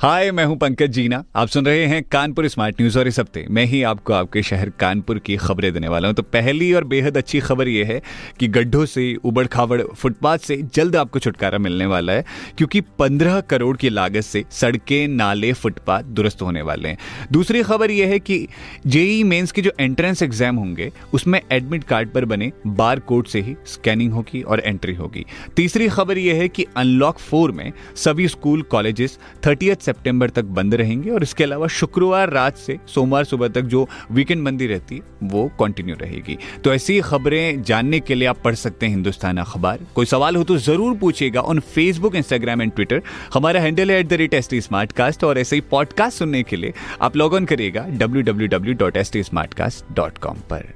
हाय, मैं हूँ पंकज जीना। आप सुन रहे हैं कानपुर स्मार्ट न्यूज़ और इस हफ़्ते मैं ही आपको आपके शहर कानपुर की खबरें देने वाला हूँ। तो पहली और बेहद अच्छी खबर यह है कि गड्ढों से उबड़ खाबड़ फुटपाथ से जल्द आपको छुटकारा मिलने वाला है, क्योंकि पंद्रह करोड़ की लागत से सड़कें, नाले, फुटपाथ दुरुस्त होने वाले हैं। दूसरी खबर यह है कि जेई मेन्स के जो एंट्रेंस एग्ज़ाम होंगे, उसमें एडमिट कार्ड पर बने बार कोड से ही स्कैनिंग होगी और एंट्री होगी। तीसरी खबर यह है कि अनलॉक फोर में सभी स्कूल कॉलेजेस थर्टी सितंबर तक बंद रहेंगे और इसके अलावा शुक्रवार रात से सोमवार सुबह तक जो वीकेंड बंदी रहती है वो कंटिन्यू रहेगी। तो ऐसी खबरें जानने के लिए आप पढ़ सकते हैं हिंदुस्तान अखबार। कोई सवाल हो तो ज़रूर पूछिएगा on Facebook Instagram and Twitter हमारा हैंडल है at the rate S T smart cast और ऐसे ही पॉडकास्ट सुनने के लिए आप लॉग ऑन करिएगा W W W dot S T smart cast dot com पर।